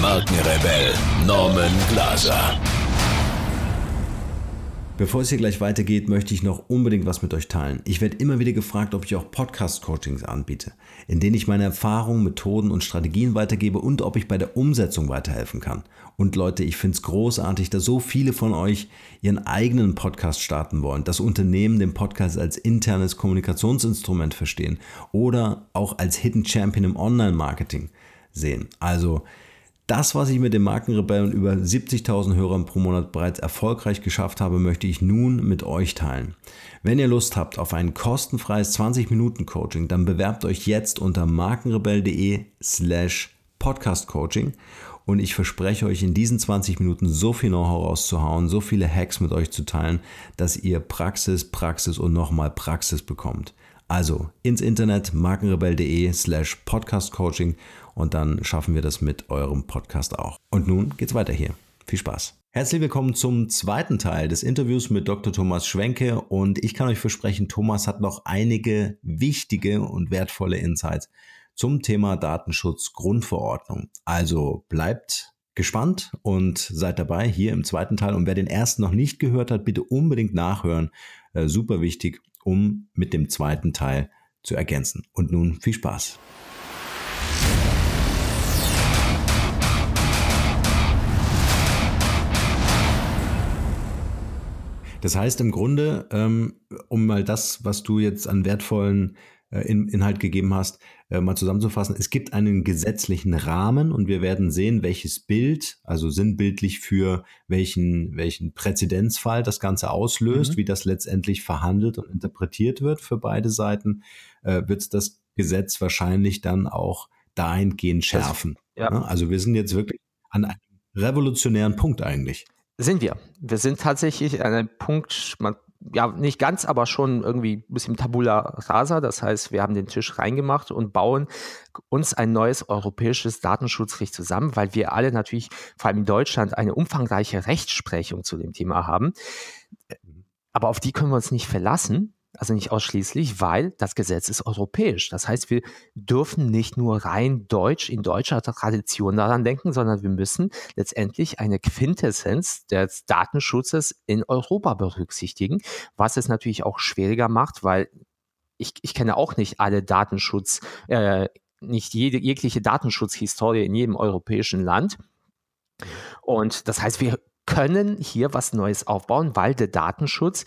Markenrebell Norman Glaser. Bevor es hier gleich weitergeht, möchte ich noch unbedingt was mit euch teilen. Ich werde immer wieder gefragt, ob ich auch Podcast-Coachings anbiete, in denen ich meine Erfahrungen, Methoden und Strategien weitergebe und ob ich bei der Umsetzung weiterhelfen kann. Und Leute, ich finde es großartig, dass so viele von euch ihren eigenen Podcast starten wollen, das Unternehmen den Podcast als internes Kommunikationsinstrument verstehen oder auch als Hidden Champion im Online-Marketing sehen. Also das, was ich mit den Markenrebellen über 70.000 Hörern pro Monat bereits erfolgreich geschafft habe, möchte ich nun mit euch teilen. Wenn ihr Lust habt auf ein kostenfreies 20-Minuten-Coaching, dann bewerbt euch jetzt unter markenrebell.de slash podcastcoaching und ich verspreche euch in diesen 20 Minuten so viel Know-how rauszuhauen, so viele Hacks mit euch zu teilen, dass ihr Praxis, Praxis und nochmal Praxis bekommt. Also ins Internet markenrebell.de slash podcastcoaching und dann schaffen wir das mit eurem Podcast auch. Und nun geht's weiter hier. Viel Spaß. Herzlich willkommen zum zweiten Teil des Interviews mit Dr. Thomas Schwenke und ich kann euch versprechen, Thomas hat noch einige wichtige und wertvolle Insights zum Thema Datenschutzgrundverordnung. Also bleibt gespannt und seid dabei hier im zweiten Teil. Und wer den ersten noch nicht gehört hat, bitte unbedingt nachhören. Äh, super wichtig um mit dem zweiten Teil zu ergänzen. Und nun viel Spaß. Das heißt im Grunde, ähm, um mal das, was du jetzt an wertvollen äh, Inhalt gegeben hast, äh, mal zusammenzufassen. Es gibt einen gesetzlichen Rahmen und wir werden sehen, welches Bild, also sinnbildlich für welchen, welchen Präzedenzfall das Ganze auslöst, mhm. wie das letztendlich verhandelt und interpretiert wird für beide Seiten, äh, wird das Gesetz wahrscheinlich dann auch dahingehend schärfen. Das, ja. Also wir sind jetzt wirklich an einem revolutionären Punkt eigentlich. Sind wir. Wir sind tatsächlich an einem Punkt, man ja, nicht ganz, aber schon irgendwie ein bisschen Tabula rasa. Das heißt, wir haben den Tisch reingemacht und bauen uns ein neues europäisches Datenschutzrecht zusammen, weil wir alle natürlich, vor allem in Deutschland, eine umfangreiche Rechtsprechung zu dem Thema haben. Aber auf die können wir uns nicht verlassen, also nicht ausschließlich, weil das Gesetz ist europäisch. Das heißt, wir dürfen nicht nur rein deutsch in deutscher Tradition daran denken, sondern wir müssen letztendlich eine Quintessenz des Datenschutzes in Europa berücksichtigen, was es natürlich auch schwieriger macht, weil ich, ich kenne auch nicht alle Datenschutz, äh, nicht jede jegliche Datenschutzhistorie in jedem europäischen Land. Und das heißt, wir können hier was Neues aufbauen, weil der Datenschutz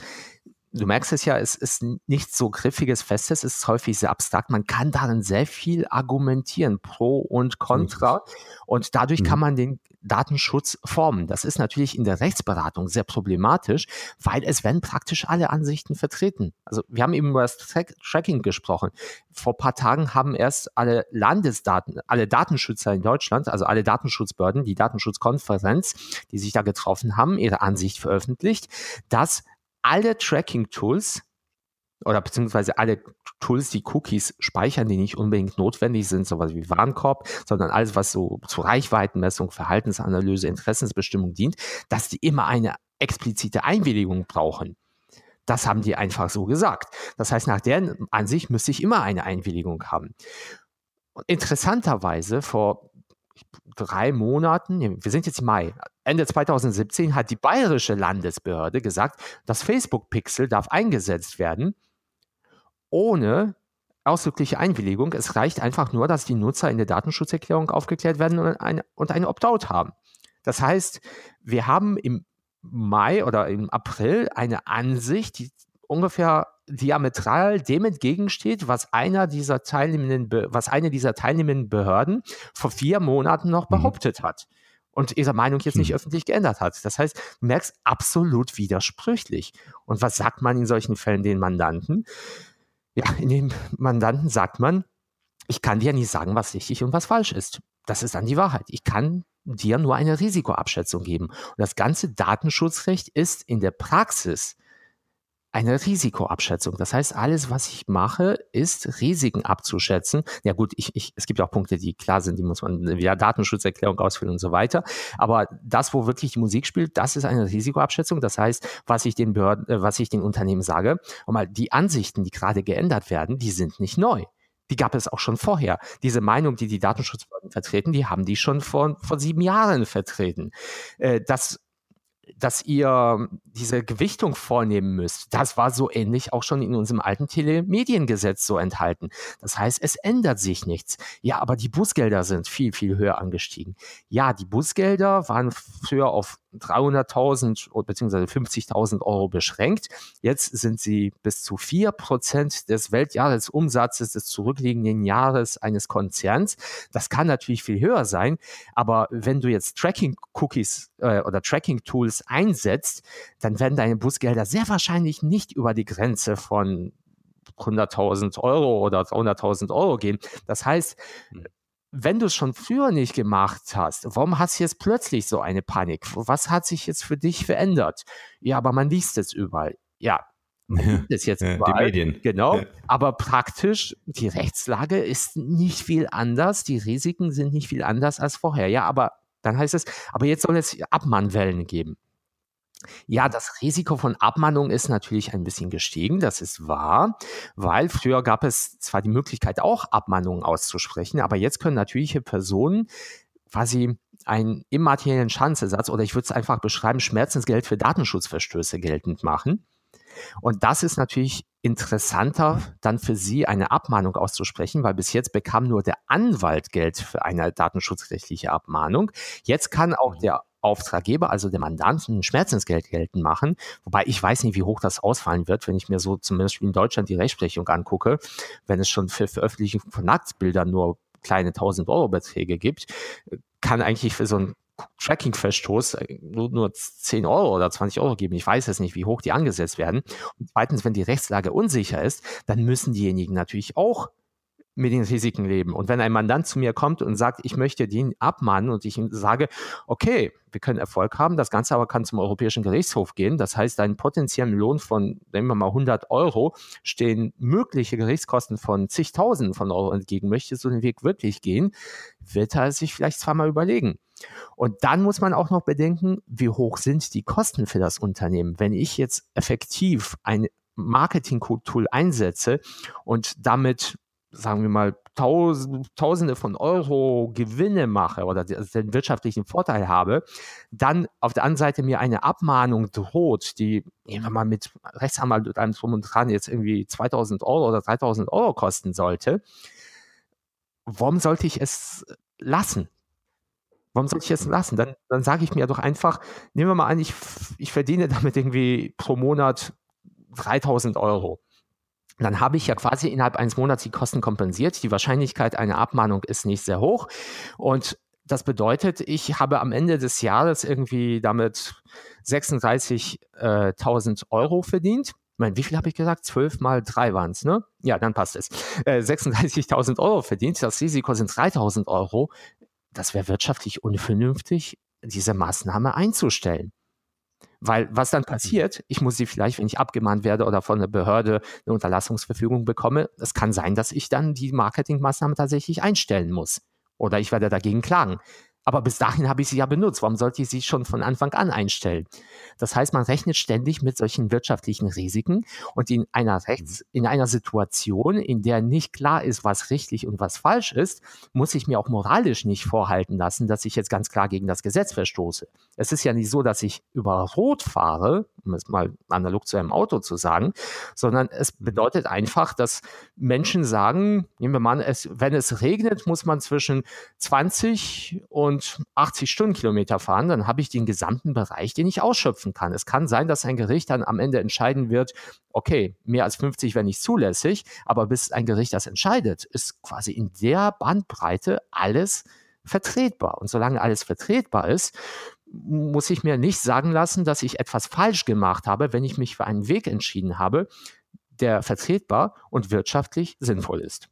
du merkst es ja, es ist nicht so griffiges, festes, es ist häufig sehr abstrakt. Man kann darin sehr viel argumentieren, pro und contra. Und dadurch mhm. kann man den Datenschutz formen. Das ist natürlich in der Rechtsberatung sehr problematisch, weil es werden praktisch alle Ansichten vertreten. Also wir haben eben über das Track Tracking gesprochen. Vor ein paar Tagen haben erst alle Landesdaten, alle Datenschützer in Deutschland, also alle Datenschutzbehörden, die Datenschutzkonferenz, die sich da getroffen haben, ihre Ansicht veröffentlicht, dass alle Tracking-Tools oder beziehungsweise alle Tools, die Cookies speichern, die nicht unbedingt notwendig sind, sowas wie Warenkorb, sondern alles, was so zur Reichweitenmessung, Verhaltensanalyse, Interessensbestimmung dient, dass die immer eine explizite Einwilligung brauchen. Das haben die einfach so gesagt. Das heißt, nach deren Ansicht müsste ich immer eine Einwilligung haben. Interessanterweise, vor drei Monaten, wir sind jetzt Mai, Ende 2017 hat die bayerische Landesbehörde gesagt, das Facebook-Pixel darf eingesetzt werden, ohne ausdrückliche Einwilligung. Es reicht einfach nur, dass die Nutzer in der Datenschutzerklärung aufgeklärt werden und eine, und eine Opt-out haben. Das heißt, wir haben im Mai oder im April eine Ansicht, die ungefähr diametral dem entgegensteht, was einer dieser teilnehmenden, was eine dieser teilnehmenden Behörden vor vier Monaten noch mhm. behauptet hat und ihre Meinung jetzt nicht hm. öffentlich geändert hat. Das heißt, du merkst absolut widersprüchlich. Und was sagt man in solchen Fällen den Mandanten? Ja, in den Mandanten sagt man, ich kann dir nicht sagen, was richtig und was falsch ist. Das ist dann die Wahrheit. Ich kann dir nur eine Risikoabschätzung geben. Und das ganze Datenschutzrecht ist in der Praxis eine Risikoabschätzung. Das heißt, alles, was ich mache, ist Risiken abzuschätzen. Ja gut, ich, ich, es gibt auch Punkte, die klar sind, die muss man via Datenschutzerklärung ausfüllen und so weiter. Aber das, wo wirklich die Musik spielt, das ist eine Risikoabschätzung. Das heißt, was ich den Behörden, äh, was ich den Unternehmen sage, und mal die Ansichten, die gerade geändert werden, die sind nicht neu. Die gab es auch schon vorher. Diese Meinung, die die Datenschutzbehörden vertreten, die haben die schon vor, vor sieben Jahren vertreten. Äh, das dass ihr diese Gewichtung vornehmen müsst, das war so ähnlich auch schon in unserem alten Telemediengesetz so enthalten. Das heißt, es ändert sich nichts. Ja, aber die Busgelder sind viel, viel höher angestiegen. Ja, die Busgelder waren früher auf 300.000 bzw. 50.000 Euro beschränkt. Jetzt sind sie bis zu 4% des Weltjahresumsatzes des zurückliegenden Jahres eines Konzerns. Das kann natürlich viel höher sein, aber wenn du jetzt Tracking-Cookies äh, oder Tracking-Tools einsetzt, dann werden deine Busgelder sehr wahrscheinlich nicht über die Grenze von 100.000 Euro oder 300.000 Euro gehen. Das heißt, hm wenn du es schon früher nicht gemacht hast, warum hast du jetzt plötzlich so eine Panik? Was hat sich jetzt für dich verändert? Ja, aber man liest es überall. Ja, man liest es jetzt ja, überall. Die Medien. Genau. Ja. Aber praktisch, die Rechtslage ist nicht viel anders. Die Risiken sind nicht viel anders als vorher. Ja, aber dann heißt es, aber jetzt soll es Abmannwellen geben. Ja, das Risiko von Abmahnung ist natürlich ein bisschen gestiegen, das ist wahr, weil früher gab es zwar die Möglichkeit, auch Abmahnungen auszusprechen, aber jetzt können natürliche Personen quasi einen immateriellen Schadensersatz oder ich würde es einfach beschreiben, Schmerzensgeld für Datenschutzverstöße geltend machen. Und das ist natürlich interessanter, dann für Sie eine Abmahnung auszusprechen, weil bis jetzt bekam nur der Anwalt Geld für eine datenschutzrechtliche Abmahnung. Jetzt kann auch mhm. der Auftraggeber, also der Mandant, ein Schmerzensgeld geltend machen. Wobei ich weiß nicht, wie hoch das ausfallen wird, wenn ich mir so zum Beispiel in Deutschland die Rechtsprechung angucke, wenn es schon für Veröffentlichung von Nacktbildern nur kleine 1000 Euro Beträge gibt, kann eigentlich für so einen Tracking-Verstoß äh, nur, nur 10 Euro oder 20 Euro geben. Ich weiß jetzt nicht, wie hoch die angesetzt werden. Und zweitens, wenn die Rechtslage unsicher ist, dann müssen diejenigen natürlich auch mit den Risiken leben. Und wenn ein Mandant zu mir kommt und sagt, ich möchte den abmahnen und ich ihm sage, okay, wir können Erfolg haben, das Ganze aber kann zum Europäischen Gerichtshof gehen. Das heißt, deinen potenziellen Lohn von, nehmen wir mal 100 Euro, stehen mögliche Gerichtskosten von zigtausenden von Euro entgegen. Möchtest du den Weg wirklich gehen, wird er sich vielleicht zweimal überlegen. Und dann muss man auch noch bedenken, wie hoch sind die Kosten für das Unternehmen. Wenn ich jetzt effektiv ein Marketing-Tool einsetze und damit sagen wir mal, Tausende von Euro Gewinne mache oder den wirtschaftlichen Vorteil habe, dann auf der anderen Seite mir eine Abmahnung droht, die, nehmen wir mal mit Rechtsanwalt und allem drum und dran jetzt irgendwie 2000 Euro oder 3000 Euro kosten sollte, warum sollte ich es lassen? Warum sollte ich es lassen? Dann, dann sage ich mir doch einfach, nehmen wir mal an, ich, ich verdiene damit irgendwie pro Monat 3000 Euro dann habe ich ja quasi innerhalb eines Monats die Kosten kompensiert. Die Wahrscheinlichkeit einer Abmahnung ist nicht sehr hoch. Und das bedeutet, ich habe am Ende des Jahres irgendwie damit 36.000 Euro verdient. Ich meine, wie viel habe ich gesagt? 12 mal 3 waren es, ne? Ja, dann passt es. Äh, 36.000 Euro verdient. Das Risiko sind 3.000 Euro. Das wäre wirtschaftlich unvernünftig, diese Maßnahme einzustellen. Weil was dann passiert, ich muss sie vielleicht, wenn ich abgemahnt werde oder von der Behörde eine Unterlassungsverfügung bekomme, es kann sein, dass ich dann die Marketingmaßnahme tatsächlich einstellen muss. Oder ich werde dagegen klagen. Aber bis dahin habe ich sie ja benutzt. Warum sollte ich sie schon von Anfang an einstellen? Das heißt, man rechnet ständig mit solchen wirtschaftlichen Risiken und in einer Rechts, in einer Situation, in der nicht klar ist, was richtig und was falsch ist, muss ich mir auch moralisch nicht vorhalten lassen, dass ich jetzt ganz klar gegen das Gesetz verstoße. Es ist ja nicht so, dass ich über Rot fahre, um es mal analog zu einem Auto zu sagen, sondern es bedeutet einfach, dass Menschen sagen, nehmen wir mal an, es, wenn es regnet, muss man zwischen 20 und und 80 Stundenkilometer fahren, dann habe ich den gesamten Bereich, den ich ausschöpfen kann. Es kann sein, dass ein Gericht dann am Ende entscheiden wird, okay, mehr als 50 wäre nicht zulässig, aber bis ein Gericht das entscheidet, ist quasi in der Bandbreite alles vertretbar. Und solange alles vertretbar ist, muss ich mir nicht sagen lassen, dass ich etwas falsch gemacht habe, wenn ich mich für einen Weg entschieden habe, der vertretbar und wirtschaftlich sinnvoll ist.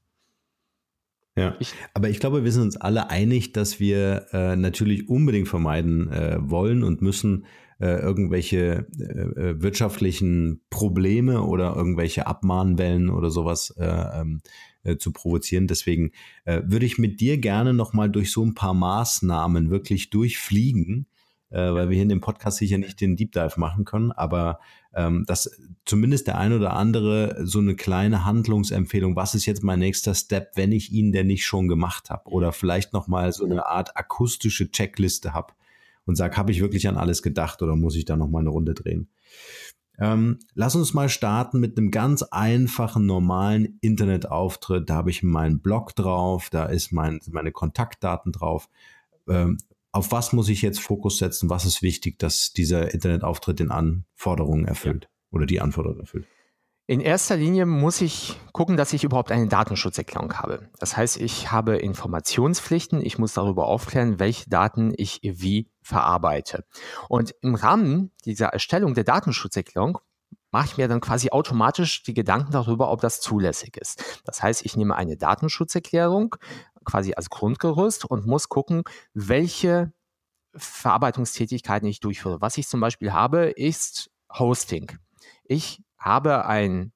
Ja, ich, aber ich glaube, wir sind uns alle einig, dass wir äh, natürlich unbedingt vermeiden äh, wollen und müssen, äh, irgendwelche äh, äh, wirtschaftlichen Probleme oder irgendwelche Abmahnwellen oder sowas äh, ähm, äh, zu provozieren. Deswegen äh, würde ich mit dir gerne nochmal durch so ein paar Maßnahmen wirklich durchfliegen, äh, weil wir hier in dem Podcast sicher nicht den Deep Dive machen können, aber ähm, dass zumindest der ein oder andere so eine kleine Handlungsempfehlung, was ist jetzt mein nächster Step, wenn ich ihn denn nicht schon gemacht habe oder vielleicht nochmal so eine Art akustische Checkliste habe und sage, habe ich wirklich an alles gedacht oder muss ich da nochmal eine Runde drehen? Ähm, lass uns mal starten mit einem ganz einfachen, normalen Internetauftritt. Da habe ich meinen Blog drauf, da ist mein, meine Kontaktdaten drauf. Ähm, auf was muss ich jetzt Fokus setzen? Was ist wichtig, dass dieser Internetauftritt den Anforderungen erfüllt oder die Anforderungen erfüllt? In erster Linie muss ich gucken, dass ich überhaupt eine Datenschutzerklärung habe. Das heißt, ich habe Informationspflichten, ich muss darüber aufklären, welche Daten ich wie verarbeite. Und im Rahmen dieser Erstellung der Datenschutzerklärung mache ich mir dann quasi automatisch die Gedanken darüber, ob das zulässig ist. Das heißt, ich nehme eine Datenschutzerklärung quasi als Grundgerüst und muss gucken, welche Verarbeitungstätigkeiten ich durchführe. Was ich zum Beispiel habe, ist Hosting. Ich habe einen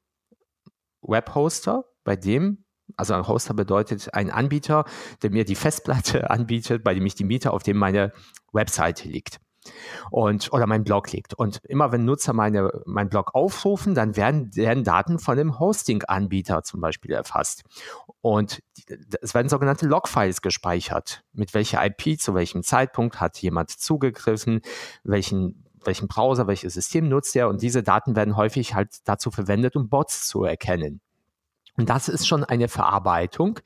Webhoster, bei dem, also ein Hoster bedeutet ein Anbieter, der mir die Festplatte anbietet, bei dem ich die Miete, auf dem meine Webseite liegt und oder mein Blog liegt. Und immer wenn Nutzer meine, mein Blog aufrufen, dann werden, werden Daten von dem Hosting-Anbieter zum Beispiel erfasst. Und es werden sogenannte Logfiles gespeichert. Mit welcher IP, zu welchem Zeitpunkt hat jemand zugegriffen, welchen welchen Browser, welches System nutzt er und diese Daten werden häufig halt dazu verwendet, um Bots zu erkennen. Und das ist schon eine Verarbeitung,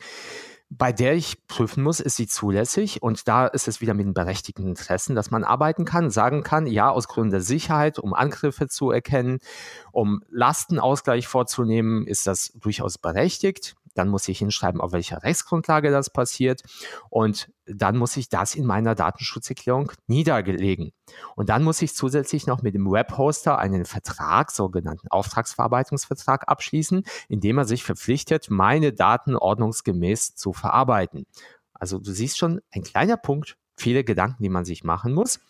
bei der ich prüfen muss, ist sie zulässig und da ist es wieder mit den berechtigten Interessen, dass man arbeiten kann, sagen kann, ja, aus Gründen der Sicherheit, um Angriffe zu erkennen, um Lastenausgleich vorzunehmen, ist das durchaus berechtigt. Dann muss ich hinschreiben, auf welcher Rechtsgrundlage das passiert. Und dann muss ich das in meiner Datenschutzerklärung niederlegen. Und dann muss ich zusätzlich noch mit dem Webhoster einen Vertrag, sogenannten Auftragsverarbeitungsvertrag abschließen, indem er sich verpflichtet, meine Daten ordnungsgemäß zu verarbeiten. Also du siehst schon, ein kleiner Punkt, viele Gedanken, die man sich machen muss.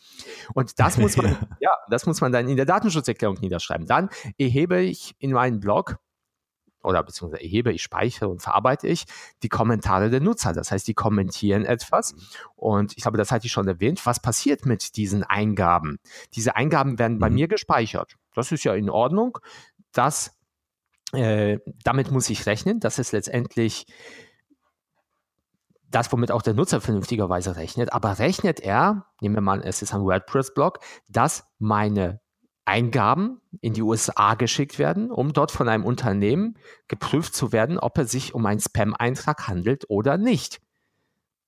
Und das muss man, ja. ja, das muss man dann in der Datenschutzerklärung niederschreiben. Dann erhebe ich in meinen Blog oder beziehungsweise erhebe ich, speichere und verarbeite ich die Kommentare der Nutzer. Das heißt, die kommentieren etwas. Mhm. Und ich glaube, das hatte ich schon erwähnt. Was passiert mit diesen Eingaben? Diese Eingaben werden bei mhm. mir gespeichert. Das ist ja in Ordnung. Das, äh, damit muss ich rechnen. Das ist letztendlich das, womit auch der Nutzer vernünftigerweise rechnet. Aber rechnet er, nehmen wir mal, es ist ein WordPress-Blog, dass meine Eingaben in die USA geschickt werden, um dort von einem Unternehmen geprüft zu werden, ob es sich um einen Spam-Eintrag handelt oder nicht.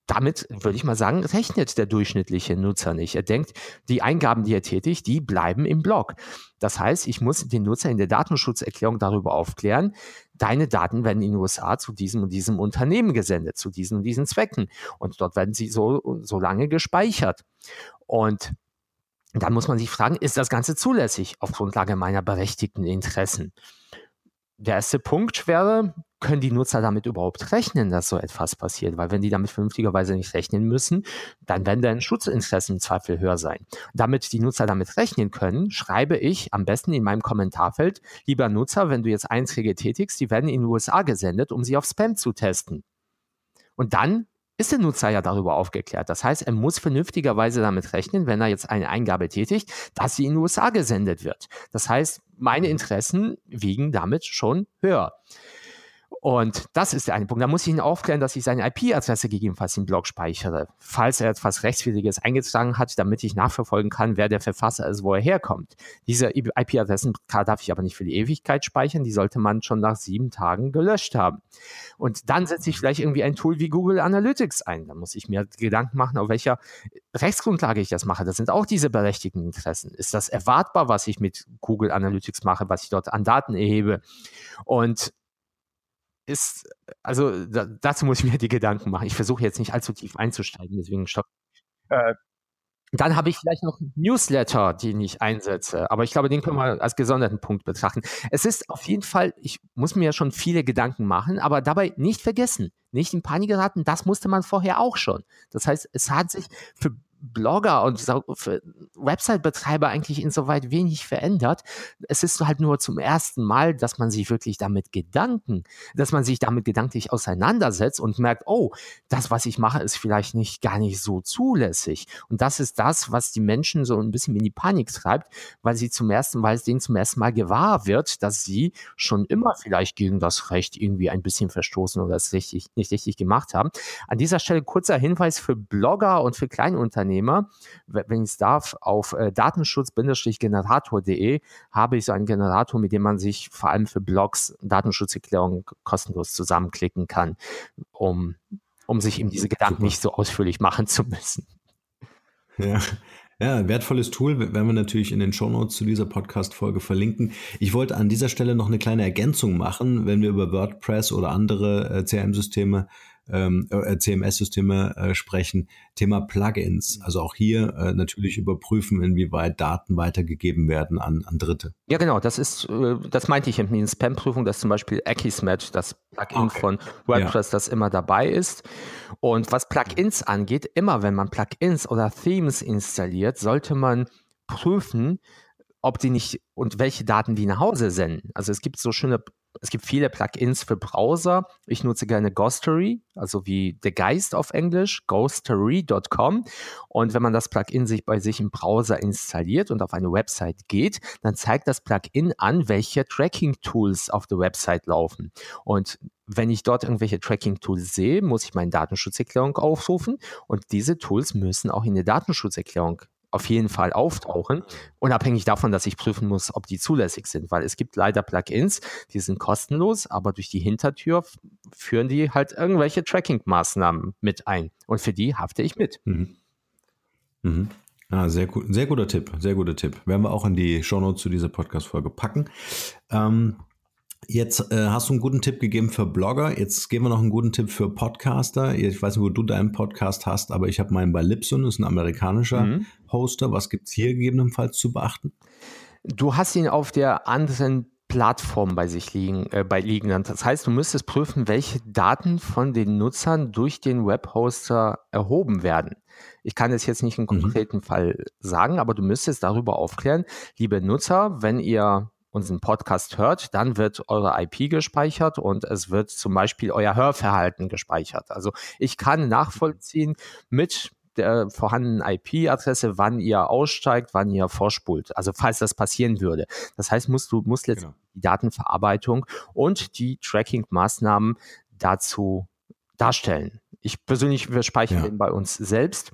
Damit würde ich mal sagen, rechnet der durchschnittliche Nutzer nicht. Er denkt, die Eingaben, die er tätigt, die bleiben im Blog. Das heißt, ich muss den Nutzer in der Datenschutzerklärung darüber aufklären, deine Daten werden in den USA zu diesem und diesem Unternehmen gesendet, zu diesen und diesen Zwecken. Und dort werden sie so, so lange gespeichert. Und dann muss man sich fragen, ist das Ganze zulässig auf Grundlage meiner berechtigten Interessen? Der erste Punkt wäre, können die Nutzer damit überhaupt rechnen, dass so etwas passiert? Weil wenn die damit vernünftigerweise nicht rechnen müssen, dann werden deren Schutzinteressen im Zweifel höher sein. Damit die Nutzer damit rechnen können, schreibe ich am besten in meinem Kommentarfeld, lieber Nutzer, wenn du jetzt Einträge tätigst, die werden in den USA gesendet, um sie auf Spam zu testen. Und dann ist der Nutzer ja darüber aufgeklärt. Das heißt, er muss vernünftigerweise damit rechnen, wenn er jetzt eine Eingabe tätigt, dass sie in den USA gesendet wird. Das heißt, meine Interessen wiegen damit schon höher. Und das ist der eine Punkt. Da muss ich ihn aufklären, dass ich seine IP-Adresse gegebenenfalls im Blog speichere, falls er etwas Rechtswidriges eingetragen hat, damit ich nachverfolgen kann, wer der Verfasser ist, wo er herkommt. Diese IP-Adressen darf ich aber nicht für die Ewigkeit speichern, die sollte man schon nach sieben Tagen gelöscht haben. Und dann setze ich vielleicht irgendwie ein Tool wie Google Analytics ein. Da muss ich mir Gedanken machen, auf welcher Rechtsgrundlage ich das mache. Das sind auch diese berechtigten Interessen. Ist das erwartbar, was ich mit Google Analytics mache, was ich dort an Daten erhebe? Und ist, also da, dazu muss ich mir die Gedanken machen. Ich versuche jetzt nicht allzu tief einzusteigen, deswegen stopp. Äh, Dann habe ich vielleicht noch Newsletter, den ich einsetze. Aber ich glaube, den können wir als gesonderten Punkt betrachten. Es ist auf jeden Fall, ich muss mir ja schon viele Gedanken machen, aber dabei nicht vergessen, nicht in Panik geraten, das musste man vorher auch schon. Das heißt, es hat sich für Blogger und Website-Betreiber eigentlich insoweit wenig verändert. Es ist halt nur zum ersten Mal, dass man sich wirklich damit Gedanken, dass man sich damit gedanklich auseinandersetzt und merkt, oh, das, was ich mache, ist vielleicht nicht gar nicht so zulässig. Und das ist das, was die Menschen so ein bisschen in die Panik treibt, weil sie zum ersten, es denen zum ersten Mal gewahr wird, dass sie schon immer vielleicht gegen das Recht irgendwie ein bisschen verstoßen oder es richtig, nicht richtig gemacht haben. An dieser Stelle kurzer Hinweis für Blogger und für Kleinunternehmer. Teilnehmer. Wenn ich es darf, auf äh, datenschutz-generator.de habe ich so einen Generator, mit dem man sich vor allem für Blogs Datenschutzerklärungen kostenlos zusammenklicken kann, um, um sich eben diese Gedanken Super. nicht so ausführlich machen zu müssen. Ja. Ja, wertvolles Tool werden wir natürlich in den Shownotes zu dieser Podcast-Folge verlinken. Ich wollte an dieser Stelle noch eine kleine Ergänzung machen, wenn wir über WordPress oder andere äh, CRM-Systeme ähm, äh, CMS-Systeme äh, sprechen, Thema Plugins. Also auch hier äh, natürlich überprüfen, inwieweit Daten weitergegeben werden an, an Dritte. Ja, genau, das ist, äh, das meinte ich in Spam-Prüfung, dass zum Beispiel Akismet, das Plugin okay. von WordPress, ja. das immer dabei ist. Und was Plugins angeht, immer wenn man Plugins oder Themes installiert, sollte man prüfen, ob die nicht und welche Daten die nach Hause senden. Also es gibt so schöne es gibt viele Plugins für Browser. Ich nutze gerne Ghostery, also wie der Geist auf Englisch, ghostery.com. Und wenn man das Plugin sich bei sich im Browser installiert und auf eine Website geht, dann zeigt das Plugin an, welche Tracking-Tools auf der Website laufen. Und wenn ich dort irgendwelche Tracking-Tools sehe, muss ich meine Datenschutzerklärung aufrufen und diese Tools müssen auch in der Datenschutzerklärung auf jeden Fall auftauchen, unabhängig davon, dass ich prüfen muss, ob die zulässig sind, weil es gibt leider Plugins, die sind kostenlos, aber durch die Hintertür führen die halt irgendwelche Tracking-Maßnahmen mit ein und für die hafte ich mit. Mhm. Mhm. Ah, sehr, gut, sehr guter Tipp, sehr guter Tipp. Werden wir auch in die Shownotes zu dieser Podcast-Folge packen. Ähm, Jetzt äh, hast du einen guten Tipp gegeben für Blogger. Jetzt geben wir noch einen guten Tipp für Podcaster. Ich weiß nicht, wo du deinen Podcast hast, aber ich habe meinen bei Libsyn, das ist ein amerikanischer mhm. Hoster. Was gibt es hier gegebenenfalls zu beachten? Du hast ihn auf der anderen Plattform bei sich liegen, äh, bei liegen. Das heißt, du müsstest prüfen, welche Daten von den Nutzern durch den Webhoster erhoben werden. Ich kann es jetzt nicht im mhm. konkreten mhm. Fall sagen, aber du müsstest darüber aufklären, liebe Nutzer, wenn ihr unseren Podcast hört, dann wird eure IP gespeichert und es wird zum Beispiel euer Hörverhalten gespeichert. Also ich kann nachvollziehen mit der vorhandenen IP-Adresse, wann ihr aussteigt, wann ihr vorspult. Also falls das passieren würde. Das heißt, musst du musst jetzt genau. die Datenverarbeitung und die Tracking-Maßnahmen dazu darstellen. Ich persönlich, wir speichern ja. den bei uns selbst.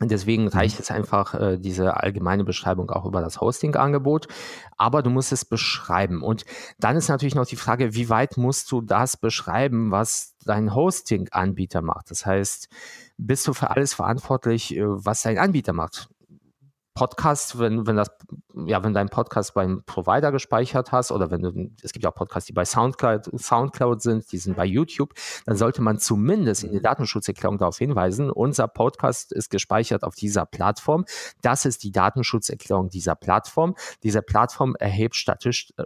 Deswegen mhm. reicht es einfach äh, diese allgemeine Beschreibung auch über das Hosting-Angebot. Aber du musst es beschreiben. Und dann ist natürlich noch die Frage, wie weit musst du das beschreiben, was dein Hosting-Anbieter macht? Das heißt, bist du für alles verantwortlich, äh, was dein Anbieter macht? Podcast, wenn, wenn das, ja, wenn dein Podcast beim Provider gespeichert hast oder wenn du, es gibt ja auch Podcasts, die bei Soundcloud, Soundcloud sind, die sind bei YouTube, dann sollte man zumindest in der Datenschutzerklärung darauf hinweisen, unser Podcast ist gespeichert auf dieser Plattform. Das ist die Datenschutzerklärung dieser Plattform. Diese Plattform erhebt statistisch, äh,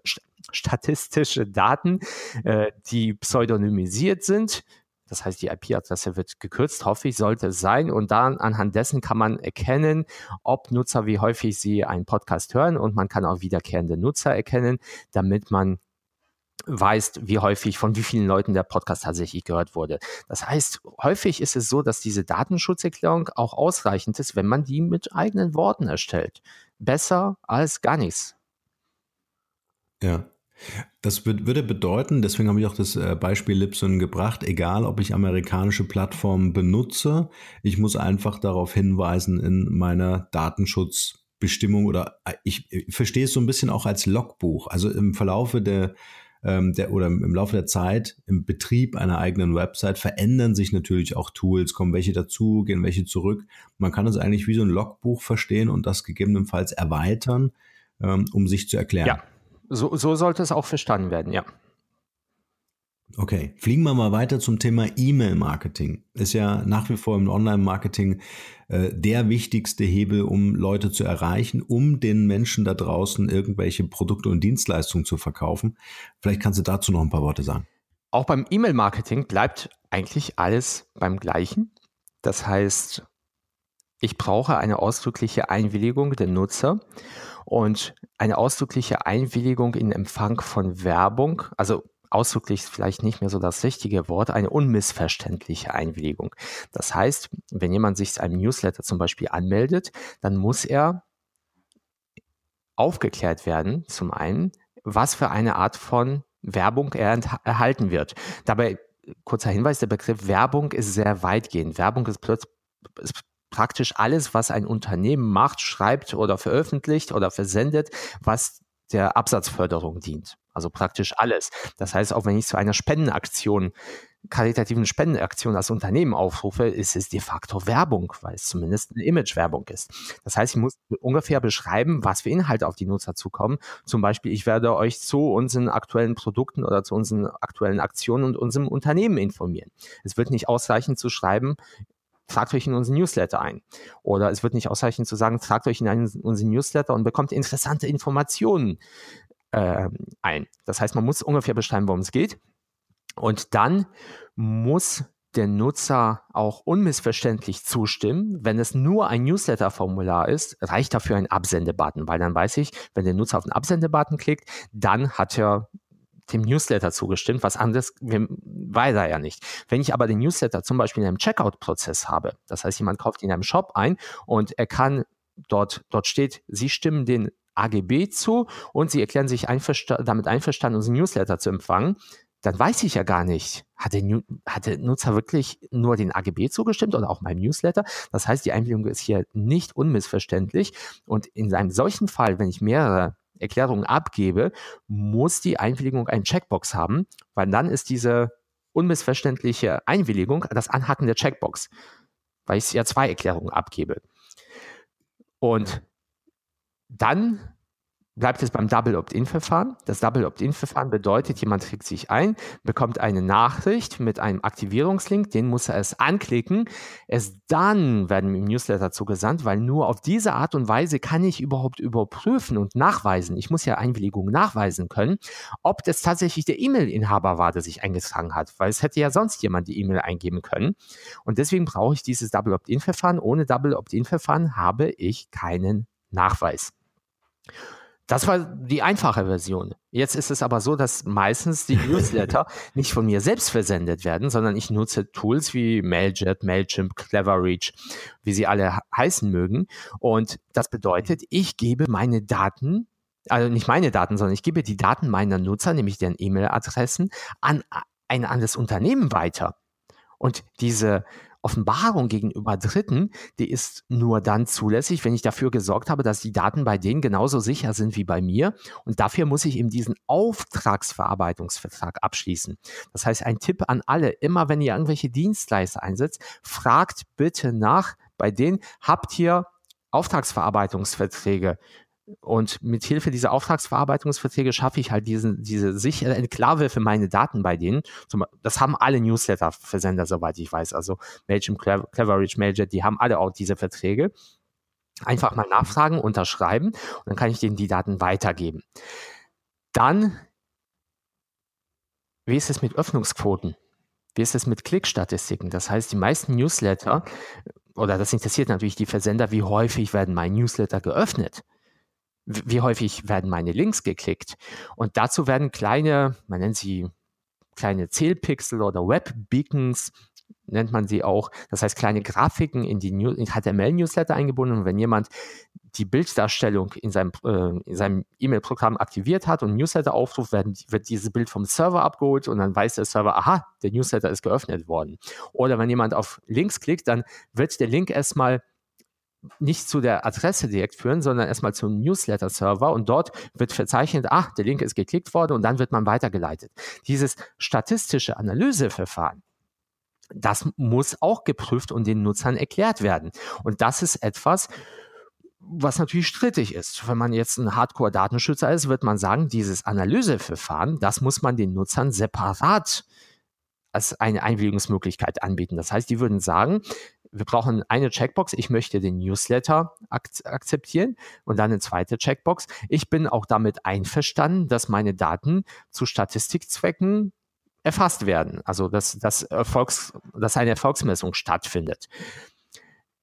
statistische Daten, äh, die pseudonymisiert sind das heißt, die IP-Adresse wird gekürzt, hoffe ich, sollte es sein. Und dann anhand dessen kann man erkennen, ob Nutzer, wie häufig sie einen Podcast hören. Und man kann auch wiederkehrende Nutzer erkennen, damit man weiß, wie häufig, von wie vielen Leuten der Podcast tatsächlich gehört wurde. Das heißt, häufig ist es so, dass diese Datenschutzerklärung auch ausreichend ist, wenn man die mit eigenen Worten erstellt. Besser als gar nichts. Ja. Das würde bedeuten, deswegen habe ich auch das äh, Beispiel Libsyn gebracht, egal ob ich amerikanische Plattformen benutze, ich muss einfach darauf hinweisen in meiner Datenschutzbestimmung oder äh, ich, verstehe es so ein bisschen auch als Logbuch. Also im Verlaufe der, ähm, der oder im Laufe der Zeit im Betrieb einer eigenen Website verändern sich natürlich auch Tools, kommen welche dazu, gehen welche zurück. Man kann es eigentlich wie so ein Logbuch verstehen und das gegebenenfalls erweitern, ähm, um sich zu erklären. Ja, so, so sollte es auch verstanden werden, ja. Okay, fliegen wir mal weiter zum Thema E-Mail-Marketing. Ist ja nach wie vor im Online-Marketing äh, der wichtigste Hebel, um Leute zu erreichen, um den Menschen da draußen irgendwelche Produkte und Dienstleistungen zu verkaufen. Vielleicht kannst du dazu noch ein paar Worte sagen. Auch beim E-Mail-Marketing bleibt eigentlich alles beim gleichen. Das heißt, ich brauche eine ausdrückliche Einwilligung der Nutzer und eine ausdrückliche Einwilligung in Empfang von Werbung, also ausdrücklich vielleicht nicht mehr so das richtige Wort, eine unmissverständliche Einwilligung. Das heißt, wenn jemand sich einem Newsletter zum Beispiel anmeldet, dann muss er aufgeklärt werden, zum einen, was für eine Art von Werbung er erhalten wird. Dabei, kurzer Hinweis, der Begriff Werbung ist sehr weitgehend. Werbung ist, ist praktisch alles, was ein Unternehmen macht, schreibt oder veröffentlicht oder versendet, was der Absatzförderung dient. Also praktisch alles. Das heißt, auch wenn ich zu einer Spendenaktion, karitativen Spendenaktion als Unternehmen aufrufe, ist es de facto Werbung, weil es zumindest eine Imagewerbung ist. Das heißt, ich muss ungefähr beschreiben, was für Inhalte auf die Nutzer zukommen. Zum Beispiel, ich werde euch zu unseren aktuellen Produkten oder zu unseren aktuellen Aktionen und unserem Unternehmen informieren. Es wird nicht ausreichen zu schreiben, tragt euch in unseren Newsletter ein. Oder es wird nicht ausreichen zu sagen, tragt euch in einen, unseren Newsletter und bekommt interessante Informationen äh, ein. Das heißt, man muss ungefähr beschreiben, worum es geht. Und dann muss der Nutzer auch unmissverständlich zustimmen. Wenn es nur ein Newsletter-Formular ist, reicht dafür ein Absendebutton, weil dann weiß ich, wenn der Nutzer auf den Absendebutton klickt, dann hat er dem Newsletter zugestimmt, was anderes weiß er ja nicht. Wenn ich aber den Newsletter zum Beispiel in einem Checkout-Prozess habe, das heißt, jemand kauft in einem Shop ein und er kann dort, dort steht, Sie stimmen den AGB zu und Sie erklären sich einversta damit einverstanden, unseren Newsletter zu empfangen, dann weiß ich ja gar nicht, hat der, hat der, Nutzer wirklich nur den AGB zugestimmt oder auch meinem Newsletter? Das heißt, die Einwilligung ist hier nicht unmissverständlich. Und in einem solchen Fall, wenn ich mehrere Erklärungen abgebe, muss die Einwilligung einen Checkbox haben, weil dann ist diese unmissverständliche Einwilligung das Anhaken der Checkbox, weil ich ja zwei Erklärungen abgebe. Und dann bleibt es beim Double Opt-in-Verfahren. Das Double Opt-in-Verfahren bedeutet, jemand trägt sich ein, bekommt eine Nachricht mit einem Aktivierungslink, den muss er es anklicken. Erst dann werden im Newsletter zugesandt, weil nur auf diese Art und Weise kann ich überhaupt überprüfen und nachweisen. Ich muss ja Einwilligung nachweisen können, ob das tatsächlich der E-Mail-Inhaber war, der sich eingetragen hat, weil es hätte ja sonst jemand die E-Mail eingeben können. Und deswegen brauche ich dieses Double Opt-in-Verfahren. Ohne Double Opt-in-Verfahren habe ich keinen Nachweis. Das war die einfache Version. Jetzt ist es aber so, dass meistens die Newsletter nicht von mir selbst versendet werden, sondern ich nutze Tools wie Mailjet, Mailchimp, Cleverreach, wie sie alle heißen mögen. Und das bedeutet, ich gebe meine Daten also nicht meine Daten, sondern ich gebe die Daten meiner Nutzer, nämlich deren E-Mail-Adressen, an ein anderes Unternehmen weiter. Und diese Offenbarung gegenüber Dritten, die ist nur dann zulässig, wenn ich dafür gesorgt habe, dass die Daten bei denen genauso sicher sind wie bei mir. Und dafür muss ich eben diesen Auftragsverarbeitungsvertrag abschließen. Das heißt, ein Tipp an alle, immer wenn ihr irgendwelche Dienstleister einsetzt, fragt bitte nach, bei denen habt ihr Auftragsverarbeitungsverträge und mit Hilfe dieser Auftragsverarbeitungsverträge schaffe ich halt diesen, diese sichere Enklave für meine Daten bei denen. Das haben alle Newsletter-Versender, soweit ich weiß. Also Mailchimp, Cleverreach, Mailjet, die haben alle auch diese Verträge. Einfach mal nachfragen, unterschreiben und dann kann ich denen die Daten weitergeben. Dann, wie ist es mit Öffnungsquoten? Wie ist es mit Klickstatistiken? Das heißt, die meisten Newsletter, oder das interessiert natürlich die Versender, wie häufig werden meine Newsletter geöffnet? Wie häufig werden meine Links geklickt. Und dazu werden kleine, man nennt sie kleine Zählpixel oder Webbeacons, nennt man sie auch. Das heißt, kleine Grafiken in die HTML-Newsletter eingebunden. Und wenn jemand die Bilddarstellung in seinem, äh, in seinem E-Mail-Programm aktiviert hat und Newsletter aufruft, werden, wird dieses Bild vom Server abgeholt und dann weiß der Server, aha, der Newsletter ist geöffnet worden. Oder wenn jemand auf Links klickt, dann wird der Link erstmal nicht zu der Adresse direkt führen, sondern erstmal zum Newsletter-Server und dort wird verzeichnet, ach, der Link ist geklickt worden und dann wird man weitergeleitet. Dieses statistische Analyseverfahren, das muss auch geprüft und den Nutzern erklärt werden. Und das ist etwas, was natürlich strittig ist. Wenn man jetzt ein Hardcore-Datenschützer ist, wird man sagen, dieses Analyseverfahren, das muss man den Nutzern separat als eine Einwilligungsmöglichkeit anbieten. Das heißt, die würden sagen, wir brauchen eine Checkbox, ich möchte den Newsletter ak akzeptieren und dann eine zweite Checkbox. Ich bin auch damit einverstanden, dass meine Daten zu Statistikzwecken erfasst werden. Also dass, dass, Erfolgs, dass eine Erfolgsmessung stattfindet.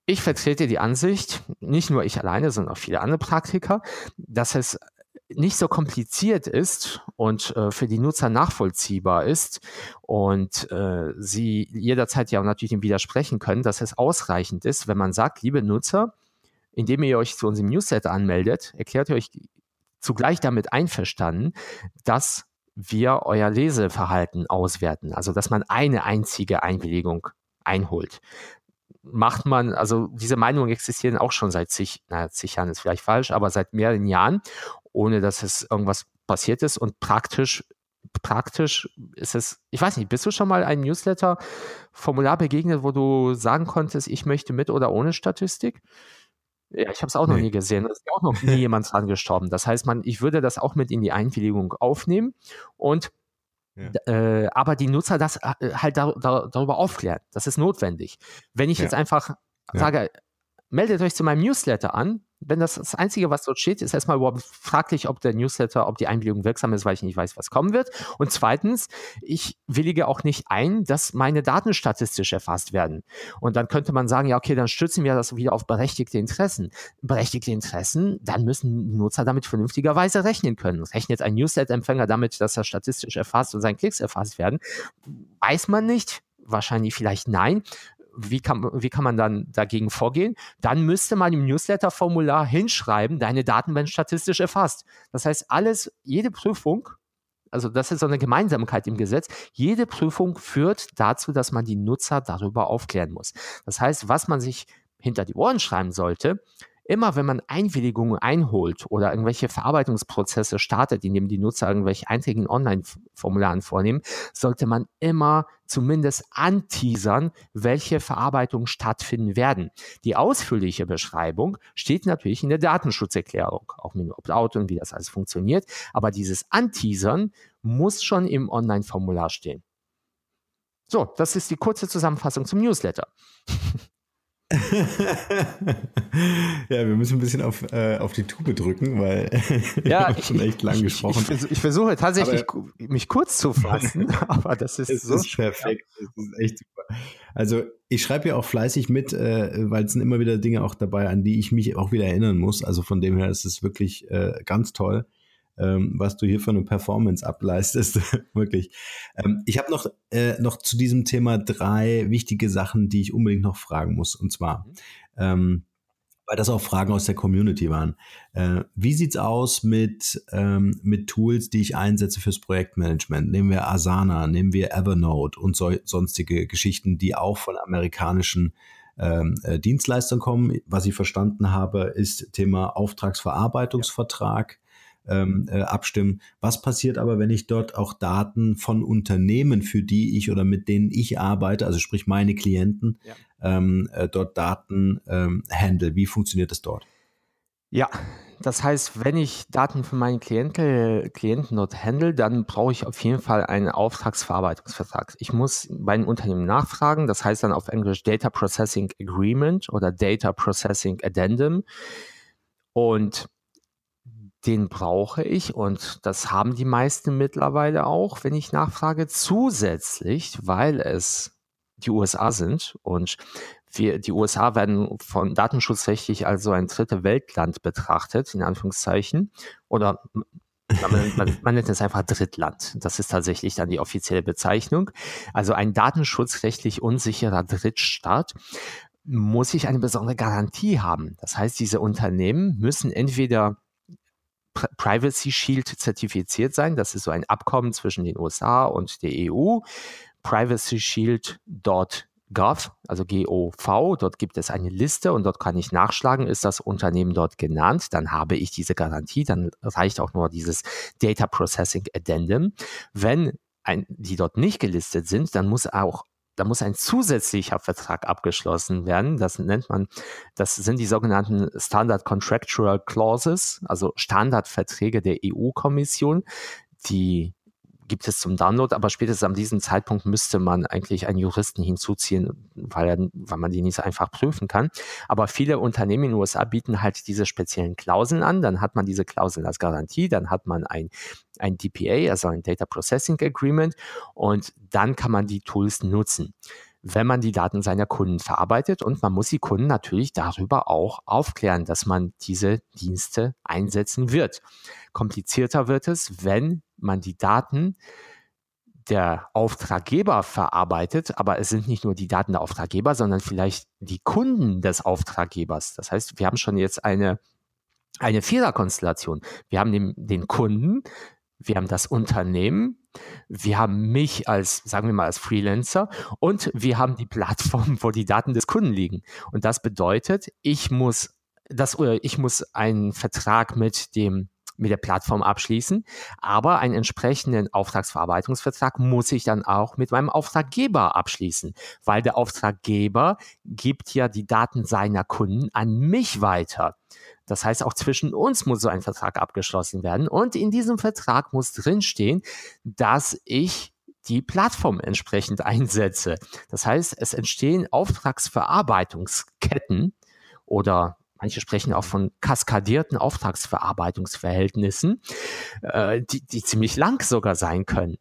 Ich vertrete die Ansicht, nicht nur ich alleine, sondern auch viele andere Praktiker, dass es nicht so kompliziert ist und äh, für die Nutzer nachvollziehbar ist und äh, sie jederzeit ja auch natürlich dem widersprechen können, dass es ausreichend ist, wenn man sagt, liebe Nutzer, indem ihr euch zu unserem Newsletter anmeldet, erklärt ihr euch zugleich damit einverstanden, dass wir euer Leseverhalten auswerten, also dass man eine einzige Einwilligung einholt macht man, also diese Meinungen existieren auch schon seit zig, naja, zig Jahren ist vielleicht falsch, aber seit mehreren Jahren, ohne dass es irgendwas passiert ist und praktisch praktisch ist es, ich weiß nicht, bist du schon mal ein Newsletter-Formular begegnet, wo du sagen konntest, ich möchte mit oder ohne Statistik? Ja, ich habe es auch nee. noch nie gesehen. Da ist auch noch nie jemand dran gestorben. Das heißt, man, ich würde das auch mit in die Einwilligung aufnehmen und äh, aber die Nutzer das äh, halt da, da, darüber aufklären. Das ist notwendig. Wenn ich ja. jetzt einfach sage, meldet euch zu meinem Newsletter an. Wenn das das Einzige, was dort steht, ist erstmal überhaupt fraglich, ob der Newsletter, ob die Einwilligung wirksam ist, weil ich nicht weiß, was kommen wird. Und zweitens, ich willige auch nicht ein, dass meine Daten statistisch erfasst werden. Und dann könnte man sagen, ja, okay, dann stützen wir das wieder auf berechtigte Interessen. Berechtigte Interessen, dann müssen Nutzer damit vernünftigerweise rechnen können. Rechnet ein Newsletter-Empfänger damit, dass er statistisch erfasst und seine Klicks erfasst werden? Weiß man nicht wahrscheinlich vielleicht nein wie kann, wie kann man dann dagegen vorgehen? Dann müsste man im Newsletter-Formular hinschreiben, deine Daten werden statistisch erfasst. Das heißt, alles, jede Prüfung, also das ist so eine Gemeinsamkeit im Gesetz, jede Prüfung führt dazu, dass man die Nutzer darüber aufklären muss. Das heißt, was man sich hinter die Ohren schreiben sollte, immer wenn man Einwilligungen einholt oder irgendwelche Verarbeitungsprozesse startet, indem die Nutzer irgendwelche Einträge in Online-Formularen vornehmen, sollte man immer zumindest anteasern, welche Verarbeitungen stattfinden werden. Die ausführliche Beschreibung steht natürlich in der Datenschutzerklärung, auch mit Opt-out und wie das alles funktioniert. Aber dieses Anteasern muss schon im Online-Formular stehen. So, das ist die kurze Zusammenfassung zum Newsletter. ja, wir müssen ein bisschen auf, äh, auf die Tube drücken, weil ja, ich schon echt lang ich, gesprochen. Ich, ich, ich, versuche tatsächlich, aber, mich kurz zu fassen, aber das ist es so. ist perfekt. Es ist echt super. Also, ich schreibe ja auch fleißig mit, äh, weil es sind immer wieder Dinge auch dabei, an die ich mich auch wieder erinnern muss. Also, von dem her ist es wirklich äh, ganz toll ähm, was du hier für eine Performance ableistest. Wirklich. Ähm, ich habe noch, äh, noch zu diesem Thema drei wichtige Sachen, die ich unbedingt noch fragen muss. Und zwar, mhm. ähm, weil das auch Fragen aus der Community waren. Äh, wie sieht's aus mit, ähm, mit Tools, die ich einsetze fürs Projektmanagement? Nehmen wir Asana, nehmen wir Evernote und so, sonstige Geschichten, die auch von amerikanischen ähm, äh, Dienstleistern kommen. Was ich verstanden habe, ist Thema Auftragsverarbeitungsvertrag ähm, äh, abstimmen. Was passiert aber, wenn ich dort auch Daten von Unternehmen, für die ich oder mit denen ich arbeite, also sprich meine Klienten, ja. ähm, äh, dort Daten ähm, handle? Wie funktioniert das dort? Ja, das heißt, wenn ich Daten von meinen Klienten, Klienten dort handle, dann brauche ich auf jeden Fall einen Auftragsverarbeitungsvertrag. Ich muss bei einem Unternehmen nachfragen, das heißt dann auf Englisch Data Processing Agreement oder Data Processing Addendum. Und den brauche ich und das haben die meisten mittlerweile auch, wenn ich nachfrage, zusätzlich, weil es die USA sind und wir, die USA werden von datenschutzrechtlich als so ein dritte Weltland betrachtet, in Anführungszeichen, oder man, man, man, nennt es einfach Drittland. Das ist tatsächlich dann die offizielle Bezeichnung. Also ein datenschutzrechtlich unsicherer Drittstaat muss ich eine besondere Garantie haben. Das heißt, diese Unternehmen müssen entweder Privacy Shield zertifiziert sein. Das ist so ein Abkommen zwischen den USA und der EU. Privacy Shield.gov, also GOV, dort gibt es eine Liste und dort kann ich nachschlagen, ist das Unternehmen dort genannt, dann habe ich diese Garantie, dann reicht auch nur dieses Data Processing Addendum. Wenn ein, die dort nicht gelistet sind, dann muss auch da muss ein zusätzlicher Vertrag abgeschlossen werden. Das nennt man, das sind die sogenannten Standard Contractual Clauses, also Standardverträge der EU-Kommission, die gibt es zum Download, aber spätestens an diesem Zeitpunkt müsste man eigentlich einen Juristen hinzuziehen, weil, weil man die nicht so einfach prüfen kann. Aber viele Unternehmen in den USA bieten halt diese speziellen Klauseln an. Dann hat man diese Klauseln als Garantie, dann hat man ein, ein DPA, also ein Data Processing Agreement und dann kann man die Tools nutzen wenn man die Daten seiner Kunden verarbeitet und man muss die Kunden natürlich darüber auch aufklären, dass man diese Dienste einsetzen wird. Komplizierter wird es, wenn man die Daten der Auftraggeber verarbeitet, aber es sind nicht nur die Daten der Auftraggeber, sondern vielleicht die Kunden des Auftraggebers. Das heißt, wir haben schon jetzt eine, eine Viererkonstellation. Wir haben den, den Kunden, wir haben das Unternehmen, wir haben mich als, sagen wir mal, als Freelancer und wir haben die Plattform, wo die Daten des Kunden liegen. Und das bedeutet, ich muss das, ich muss einen Vertrag mit dem mit der Plattform abschließen, aber einen entsprechenden Auftragsverarbeitungsvertrag muss ich dann auch mit meinem Auftraggeber abschließen, weil der Auftraggeber gibt ja die Daten seiner Kunden an mich weiter. Das heißt, auch zwischen uns muss so ein Vertrag abgeschlossen werden. Und in diesem Vertrag muss drinstehen, dass ich die Plattform entsprechend einsetze. Das heißt, es entstehen Auftragsverarbeitungsketten oder manche sprechen auch von kaskadierten Auftragsverarbeitungsverhältnissen, äh, die, die ziemlich lang sogar sein können.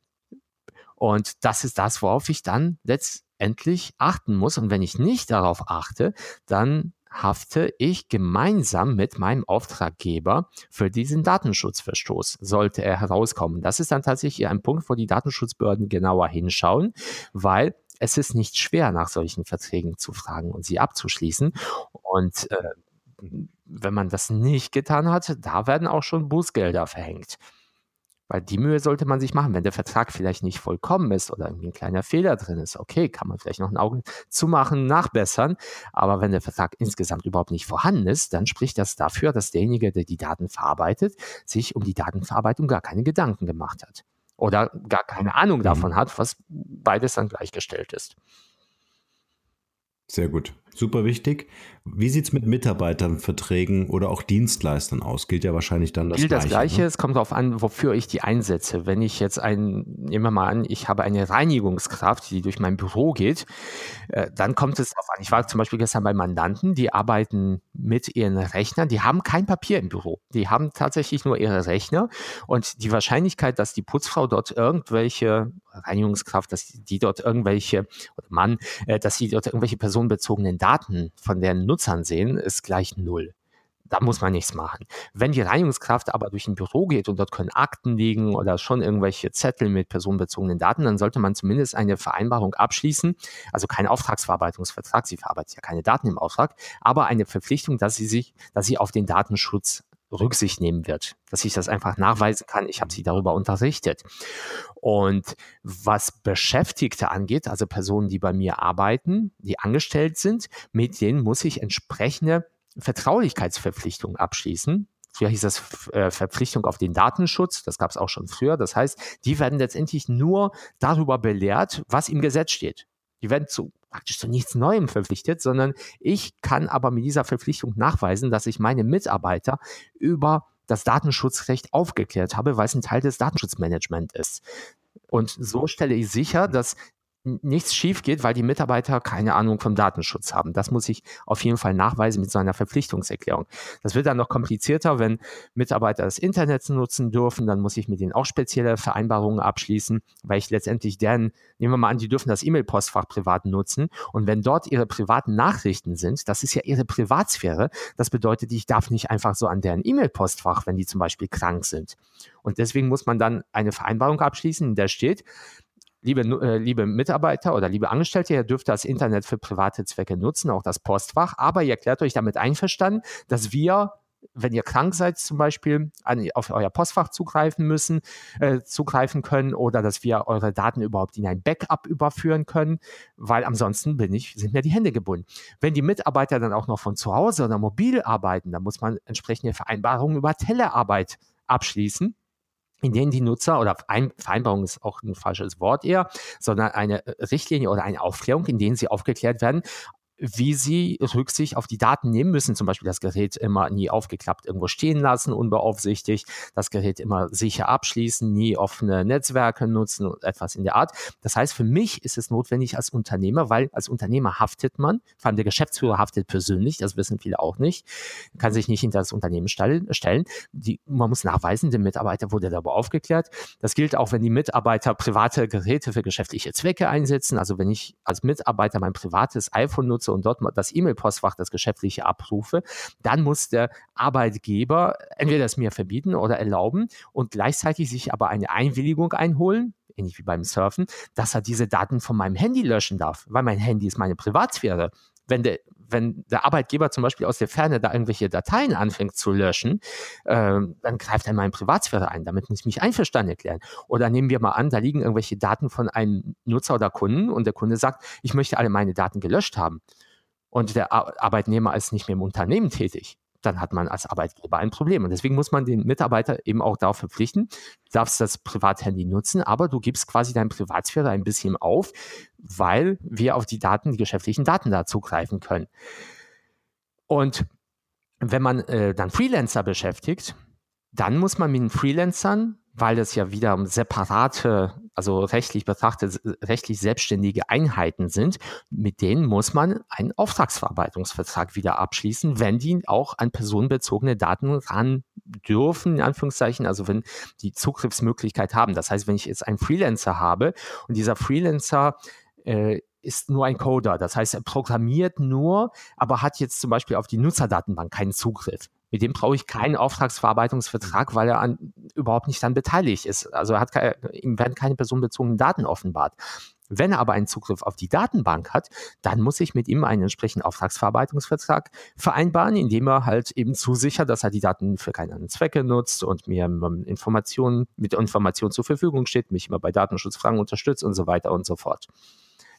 Und das ist das, worauf ich dann letztendlich achten muss. Und wenn ich nicht darauf achte, dann hafte ich gemeinsam mit meinem Auftraggeber für diesen Datenschutzverstoß, sollte er herauskommen. Das ist dann tatsächlich ein Punkt, wo die Datenschutzbehörden genauer hinschauen, weil es ist nicht schwer, nach solchen Verträgen zu fragen und sie abzuschließen. Und äh, wenn man das nicht getan hat, da werden auch schon Bußgelder verhängt. Weil die Mühe sollte man sich machen. Wenn der Vertrag vielleicht nicht vollkommen ist oder irgendwie ein kleiner Fehler drin ist, okay, kann man vielleicht noch ein Auge zumachen, nachbessern. Aber wenn der Vertrag insgesamt überhaupt nicht vorhanden ist, dann spricht das dafür, dass derjenige, der die Daten verarbeitet, sich um die Datenverarbeitung gar keine Gedanken gemacht hat. Oder gar keine Ahnung mhm. davon hat, was beides dann gleichgestellt ist. Sehr gut. Super wichtig. Wie sieht es mit Mitarbeiterverträgen oder auch Dienstleistern aus? Gilt ja wahrscheinlich dann das Gilt Gleiche. Gilt das Gleiche. Ne? Es kommt darauf an, wofür ich die einsetze. Wenn ich jetzt ein, nehmen wir mal an, ich habe eine Reinigungskraft, die durch mein Büro geht, äh, dann kommt es darauf an. Ich war zum Beispiel gestern bei Mandanten, die arbeiten mit ihren Rechnern, die haben kein Papier im Büro. Die haben tatsächlich nur ihre Rechner und die Wahrscheinlichkeit, dass die Putzfrau dort irgendwelche Reinigungskraft, dass die dort irgendwelche, oder Mann, äh, dass sie dort irgendwelche personenbezogenen Daten von deren Nutzern sehen, ist gleich null. Da muss man nichts machen. Wenn die Reinigungskraft aber durch ein Büro geht und dort können Akten liegen oder schon irgendwelche Zettel mit personenbezogenen Daten, dann sollte man zumindest eine Vereinbarung abschließen, also kein Auftragsverarbeitungsvertrag, sie verarbeitet ja keine Daten im Auftrag, aber eine Verpflichtung, dass sie sich, dass sie auf den Datenschutz Rücksicht nehmen wird, dass ich das einfach nachweisen kann. Ich habe sie darüber unterrichtet. Und was Beschäftigte angeht, also Personen, die bei mir arbeiten, die angestellt sind, mit denen muss ich entsprechende Vertraulichkeitsverpflichtungen abschließen. Früher hieß das äh, Verpflichtung auf den Datenschutz, das gab es auch schon früher. Das heißt, die werden letztendlich nur darüber belehrt, was im Gesetz steht. Die werden zu praktisch zu nichts Neuem verpflichtet, sondern ich kann aber mit dieser Verpflichtung nachweisen, dass ich meine Mitarbeiter über das Datenschutzrecht aufgeklärt habe, weil es ein Teil des Datenschutzmanagements ist. Und so stelle ich sicher, dass nichts schief geht, weil die Mitarbeiter keine Ahnung vom Datenschutz haben. Das muss ich auf jeden Fall nachweisen mit so einer Verpflichtungserklärung. Das wird dann noch komplizierter, wenn Mitarbeiter das Internet nutzen dürfen, dann muss ich mit denen auch spezielle Vereinbarungen abschließen, weil ich letztendlich deren, nehmen wir mal an, die dürfen das E-Mail-Postfach privat nutzen und wenn dort ihre privaten Nachrichten sind, das ist ja ihre Privatsphäre, das bedeutet, ich darf nicht einfach so an deren E-Mail-Postfach, wenn die zum Beispiel krank sind. Und deswegen muss man dann eine Vereinbarung abschließen, in der steht, liebe, äh, liebe Mitarbeiter oder liebe Angestellte, ihr dürft das Internet für private Zwecke nutzen, auch das Postfach, aber ihr erklärt euch damit einverstanden, dass wir wenn ihr krank seid zum Beispiel, an, auf euer Postfach zugreifen müssen, äh, zugreifen können oder dass wir eure Daten überhaupt in ein Backup überführen können, weil ansonsten bin ich, sind mir die Hände gebunden. Wenn die Mitarbeiter dann auch noch von zu Hause oder mobil arbeiten, dann muss man entsprechende Vereinbarungen über Telearbeit abschließen in denen die Nutzer oder Vereinbarung ist auch ein falsches Wort eher, sondern eine Richtlinie oder eine Aufklärung, in denen sie aufgeklärt werden, wie sie Rücksicht auf die Daten nehmen müssen. Zum Beispiel das Gerät immer nie aufgeklappt irgendwo stehen lassen, unbeaufsichtigt, das Gerät immer sicher abschließen, nie offene Netzwerke nutzen und etwas in der Art. Das heißt, für mich ist es notwendig als Unternehmer, weil als Unternehmer haftet man, vor allem der Geschäftsführer haftet persönlich, das wissen viele auch nicht, kann sich nicht hinter das Unternehmen stellen. Die, man muss nachweisen, der Mitarbeiter wurde darüber aufgeklärt. Das gilt auch, wenn die Mitarbeiter private Geräte für geschäftliche Zwecke einsetzen. Also wenn ich als Mitarbeiter mein privates iPhone nutze, nutze und dort das E-Mail-Postfach, das geschäftliche abrufe, dann muss der Arbeitgeber entweder es mir verbieten oder erlauben und gleichzeitig sich aber eine Einwilligung einholen, ähnlich wie beim Surfen, dass er diese Daten von meinem Handy löschen darf, weil mein Handy ist meine Privatsphäre. Wenn der, wenn der Arbeitgeber zum Beispiel aus der Ferne da irgendwelche Dateien anfängt zu löschen, äh, dann greift er in meine Privatsphäre ein. Damit muss ich mich einverstanden erklären. Oder nehmen wir mal an, da liegen irgendwelche Daten von einem Nutzer oder Kunden und der Kunde sagt, ich möchte alle meine Daten gelöscht haben. Und der Arbeitnehmer ist nicht mehr im Unternehmen tätig dann hat man als Arbeitgeber ein Problem. Und deswegen muss man den Mitarbeiter eben auch darauf verpflichten, du darfst das Privathandy nutzen, aber du gibst quasi deine Privatsphäre ein bisschen auf, weil wir auf die Daten, die geschäftlichen Daten da zugreifen können. Und wenn man äh, dann Freelancer beschäftigt, dann muss man mit den Freelancern weil es ja wieder separate, also rechtlich betrachtet, rechtlich selbstständige Einheiten sind, mit denen muss man einen Auftragsverarbeitungsvertrag wieder abschließen, wenn die auch an personenbezogene Daten ran dürfen, in Anführungszeichen, also wenn die Zugriffsmöglichkeit haben. Das heißt, wenn ich jetzt einen Freelancer habe und dieser Freelancer äh, ist nur ein Coder. Das heißt, er programmiert nur, aber hat jetzt zum Beispiel auf die Nutzerdatenbank keinen Zugriff. Mit dem brauche ich keinen Auftragsverarbeitungsvertrag, weil er an, überhaupt nicht dann beteiligt ist. Also er hat keine, ihm werden keine personenbezogenen Daten offenbart. Wenn er aber einen Zugriff auf die Datenbank hat, dann muss ich mit ihm einen entsprechenden Auftragsverarbeitungsvertrag vereinbaren, indem er halt eben zusichert, dass er die Daten für keine anderen Zwecke nutzt und mir Informationen mit Informationen zur Verfügung steht, mich immer bei Datenschutzfragen unterstützt und so weiter und so fort.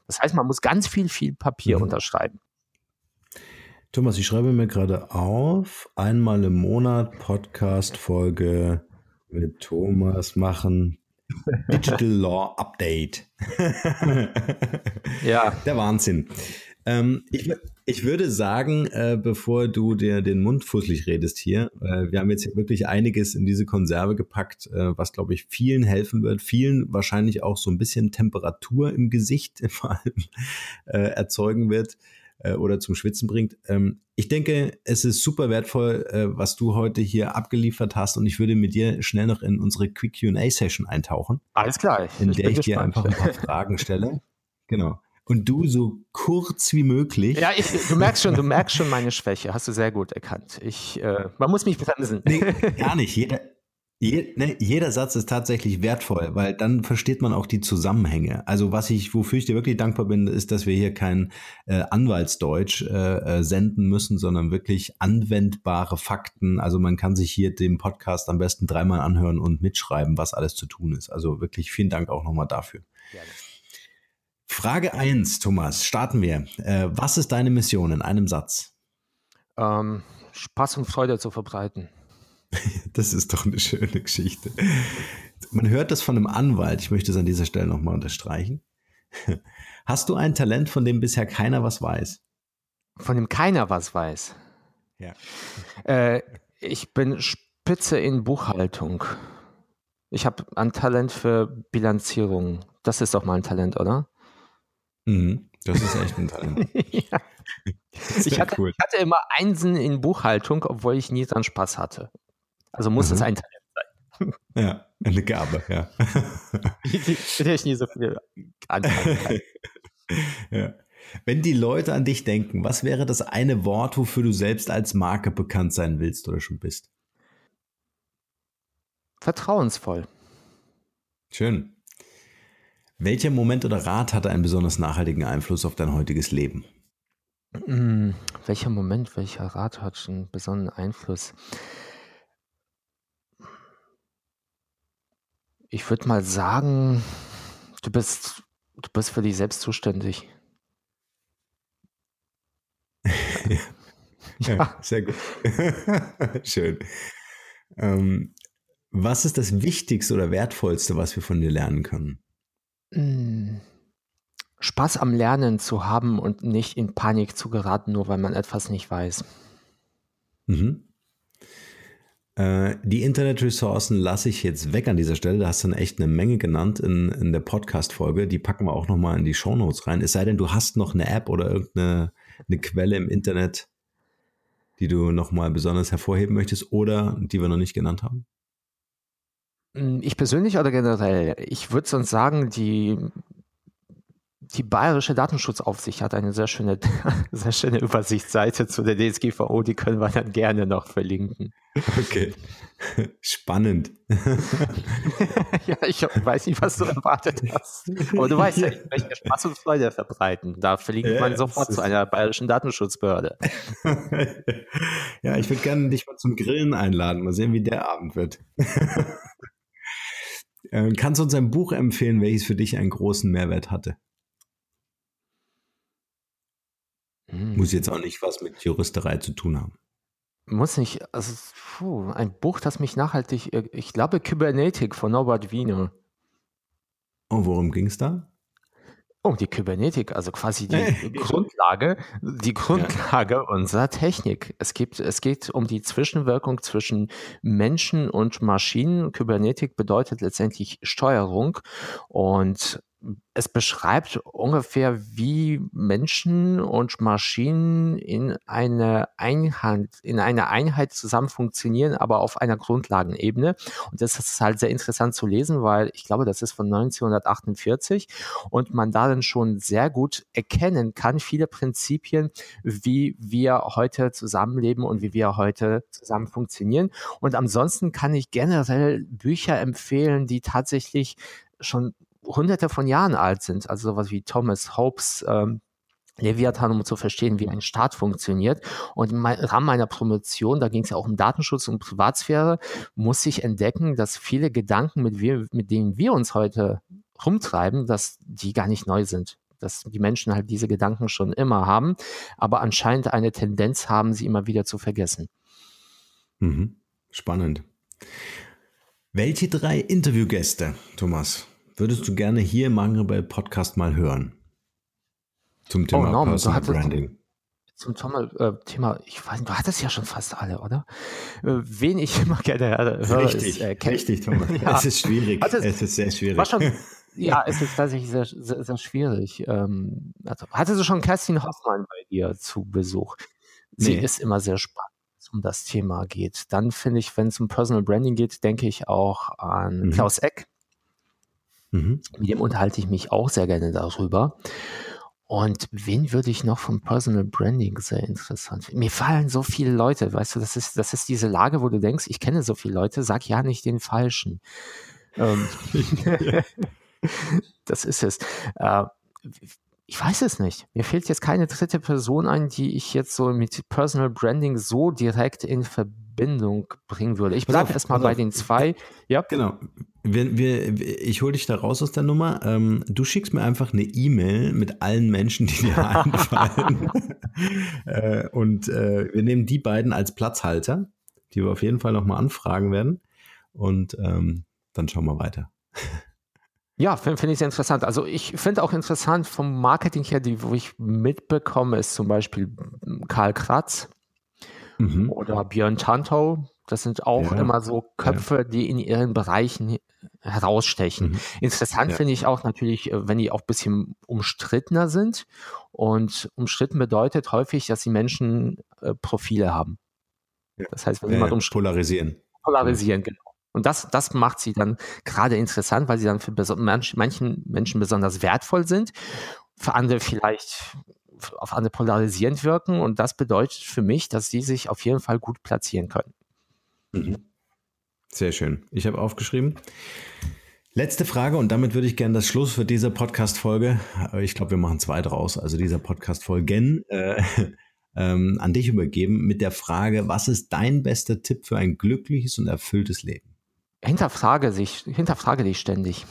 Das heißt, man muss ganz viel, viel Papier mhm. unterschreiben. Thomas, ich schreibe mir gerade auf, einmal im Monat Podcast-Folge mit Thomas machen. Digital Law Update. ja. Der Wahnsinn. Ähm, ich, ich, würde sagen, äh, bevor du dir den Mund fusselig redest hier, äh, wir haben jetzt wirklich einiges in diese Konserve gepackt, äh, was, glaube ich, vielen helfen wird. Vielen wahrscheinlich auch so ein bisschen Temperatur im Gesicht vor allem äh, erzeugen wird äh, oder zum Schwitzen bringt. Ähm, ich denke, es ist super wertvoll, äh, was du heute hier abgeliefert hast und ich würde mit dir schnell noch in unsere Quick Q&A-Session eintauchen. Alles klar. Ich, in der ich dir einfach ein paar Fragen stelle. Genau. Und du so kurz wie möglich. Ja, ich, du merkst schon, du merkst schon meine Schwäche. Hast du sehr gut erkannt. Ich, äh, man muss mich bremsen. Nee, gar nicht. Jeder, je, ne, jeder Satz ist tatsächlich wertvoll, weil dann versteht man auch die Zusammenhänge. Also was ich, wofür ich dir wirklich dankbar bin, ist, dass wir hier kein äh, Anwaltsdeutsch äh, äh, senden müssen, sondern wirklich anwendbare Fakten. Also man kann sich hier den Podcast am besten dreimal anhören und mitschreiben, was alles zu tun ist. Also wirklich vielen Dank auch nochmal dafür. Gerne. Frage 1, Thomas, starten wir. Äh, was ist deine Mission in einem Satz? Ähm, Spaß und Freude zu verbreiten. Das ist doch eine schöne Geschichte. Man hört das von einem Anwalt. Ich möchte es an dieser Stelle nochmal unterstreichen. Hast du ein Talent, von dem bisher keiner was weiß? Von dem keiner was weiß? Ja. Äh, ich bin Spitze in Buchhaltung. Ich habe ein Talent für Bilanzierung. Das ist doch mal ein Talent, oder? Mhm, das ist echt ein Talent. ja. Ich hatte, cool. ich hatte, immer Einsen in Buchhaltung, obwohl ich nie dran Spaß hatte. Also muss mhm. es ein Talent sein. Ja, eine Gabe, ja. Hätte ich nie so viel anfangen ja. Wenn die Leute an dich denken, was wäre das eine Wort, wofür du selbst als Marke bekannt sein willst oder schon bist? Vertrauensvoll. Schön. Welcher Moment oder Rat hatte einen besonders nachhaltigen Einfluss auf dein heutiges Leben? Hm, welcher Moment, welcher Rat hat einen besonderen Einfluss? Ich würde mal sagen, du bist, du bist für dich selbst zuständig. ja, ja, sehr gut. Schön. Ähm, Was ist das Wichtigste oder Wertvollste, was wir von dir lernen können? Hm. Spaß am Lernen zu haben und nicht in Panik zu geraten, nur weil man etwas nicht weiß. Mhm. Äh, die Internetressourcen lasse ich jetzt weg an dieser Stelle. Da hast du echt eine Menge genannt in, in der Podcast-Folge. Die packen wir auch nochmal in die Shownotes rein. Es sei denn, du hast noch eine App oder irgendeine eine Quelle im Internet, die du nochmal besonders hervorheben möchtest oder die wir noch nicht genannt haben. Hm, ich persönlich oder generell? Ich würde sonst sagen, die die Bayerische Datenschutzaufsicht hat eine sehr schöne, sehr schöne Übersichtsseite zu der DSGVO, die können wir dann gerne noch verlinken. Okay. Spannend. ja, ich weiß nicht, was du erwartet hast. Aber du weißt ja, ich möchte Spaß und Freude verbreiten. Da verlinkt ja, man sofort zu einer bayerischen Datenschutzbehörde. ja, ich würde gerne dich mal zum Grillen einladen. Mal sehen, wie der Abend wird. Äh, kannst du uns ein Buch empfehlen, welches für dich einen großen Mehrwert hatte? Hm. Muss jetzt auch nicht was mit Juristerei zu tun haben. Muss nicht, also puh, ein Buch, das mich nachhaltig, äh, ich glaube Kybernetik von Norbert Wiener. Und worum ging es da? Um die Kybernetik, also quasi die hey. Grundlage, die Grundlage ja. unserer Technik. Es gibt, es geht um die Zwischenwirkung zwischen Menschen und Maschinen. Kybernetik bedeutet letztendlich Steuerung und es beschreibt ungefähr, wie Menschen und Maschinen in eine Einheit, in einer Einheit zusammen funktionieren, aber auf einer Grundlagenebene. Und das ist halt sehr interessant zu lesen, weil ich glaube, das ist von 1948 und man darin schon sehr gut erkennen kann, viele Prinzipien, wie wir heute zusammenleben und wie wir heute zusammen funktionieren. Und ansonsten kann ich generell Bücher empfehlen, die tatsächlich schon hunderte von Jahren alt sind, also sowas wie Thomas Hobbes, ähm, Leviathan, um zu verstehen, wie ein Staat funktioniert. Und im Rahmen meiner Promotion, da ging es ja auch um Datenschutz und Privatsphäre, muss ich entdecken, dass viele Gedanken, mit, wir, mit denen wir uns heute rumtreiben, dass die gar nicht neu sind. Dass die Menschen halt diese Gedanken schon immer haben, aber anscheinend eine Tendenz haben, sie immer wieder zu vergessen. Mhm. Spannend. Welche drei Interviewgäste, Thomas, würdest du gerne hier im Mangelbell Podcast mal hören? Zum Thema oh, Norman, Personal Branding. Zum Thema, äh, Thema, ich weiß nicht, du hattest ja schon fast alle, oder? Äh, wen ich immer gerne höre, richtig, ist, äh, Richtig, Thomas. ja. Es ist schwierig. Hattest, es ist sehr schwierig. Schon, ja, es ist tatsächlich sehr, sehr, sehr schwierig. Ähm, also, hattest du schon Kerstin Hoffmann bei dir zu Besuch? Sie nee. ist immer sehr spannend um das Thema geht. Dann finde ich, wenn es um Personal Branding geht, denke ich auch an mhm. Klaus Eck, Mhm. Mit dem unterhalte ich mich auch sehr gerne darüber. Und wen würde ich noch vom Personal Branding sehr interessant finden? Mir fallen so viele Leute, weißt du, das ist, das ist diese Lage, wo du denkst, ich kenne so viele Leute, sag ja nicht den Falschen. Ähm, das ist es. Äh, ich weiß es nicht. Mir fehlt jetzt keine dritte Person ein, die ich jetzt so mit Personal Branding so direkt in Verbindung bringen würde. Ich bleibe erstmal bei den zwei. Ja. Genau. Wir, wir, ich hole dich da raus aus der Nummer. Ähm, du schickst mir einfach eine E-Mail mit allen Menschen, die dir einfallen. äh, und äh, wir nehmen die beiden als Platzhalter, die wir auf jeden Fall nochmal anfragen werden. Und ähm, dann schauen wir weiter. Ja, finde find ich sehr interessant. Also ich finde auch interessant vom Marketing her, die, wo ich mitbekomme, ist zum Beispiel Karl Kratz mhm. oder Björn Tantow. Das sind auch ja. immer so Köpfe, ja. die in ihren Bereichen herausstechen. Mhm. Interessant ja. finde ich auch natürlich, äh, wenn die auch ein bisschen umstrittener sind. Und umstritten bedeutet häufig, dass die Menschen äh, Profile haben. Das heißt, wenn jemand umstritten polarisieren. Polarisieren, genau. Und das, das macht sie dann gerade interessant, weil sie dann für manchen Menschen besonders wertvoll sind, für andere vielleicht auf andere polarisierend wirken. Und das bedeutet für mich, dass sie sich auf jeden Fall gut platzieren können. Mhm. Sehr schön. Ich habe aufgeschrieben. Letzte Frage und damit würde ich gerne das Schluss für diese Podcast-Folge, ich glaube, wir machen zwei draus, also dieser Podcast-Folgen, äh, ähm, an dich übergeben mit der Frage, was ist dein bester Tipp für ein glückliches und erfülltes Leben? Hinterfrage, sich, hinterfrage dich ständig.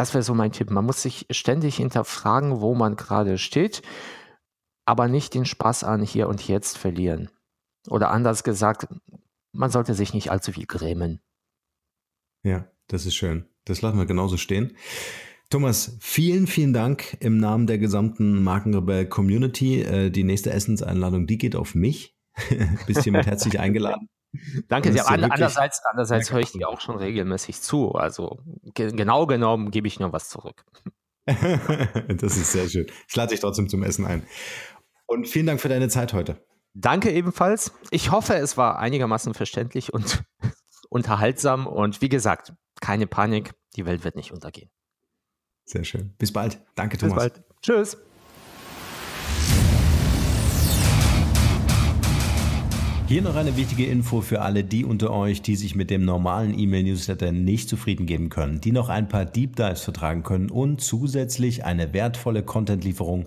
Das wäre so mein Tipp. Man muss sich ständig hinterfragen, wo man gerade steht, aber nicht den Spaß an hier und jetzt verlieren. Oder anders gesagt, man sollte sich nicht allzu viel grämen. Ja, das ist schön. Das lassen wir genauso stehen. Thomas, vielen, vielen Dank im Namen der gesamten Markenrebell Community. Äh, die nächste Essenseinladung, die geht auf mich. Bist hiermit herzlich eingeladen. Danke sehr. An, andererseits, andererseits höre ich dir auch schon regelmäßig zu. Also ge genau genommen gebe ich nur was zurück. das ist sehr schön. Ich lade dich trotzdem zum Essen ein. Und vielen Dank für deine Zeit heute. Danke ebenfalls. Ich hoffe, es war einigermaßen verständlich und unterhaltsam. Und wie gesagt, keine Panik, die Welt wird nicht untergehen. Sehr schön. Bis bald. Danke, Thomas. Bis bald. Tschüss. Hier noch eine wichtige Info für alle die unter euch, die sich mit dem normalen E-Mail-Newsletter nicht zufrieden geben können, die noch ein paar Deep Dives vertragen können und zusätzlich eine wertvolle Content-Lieferung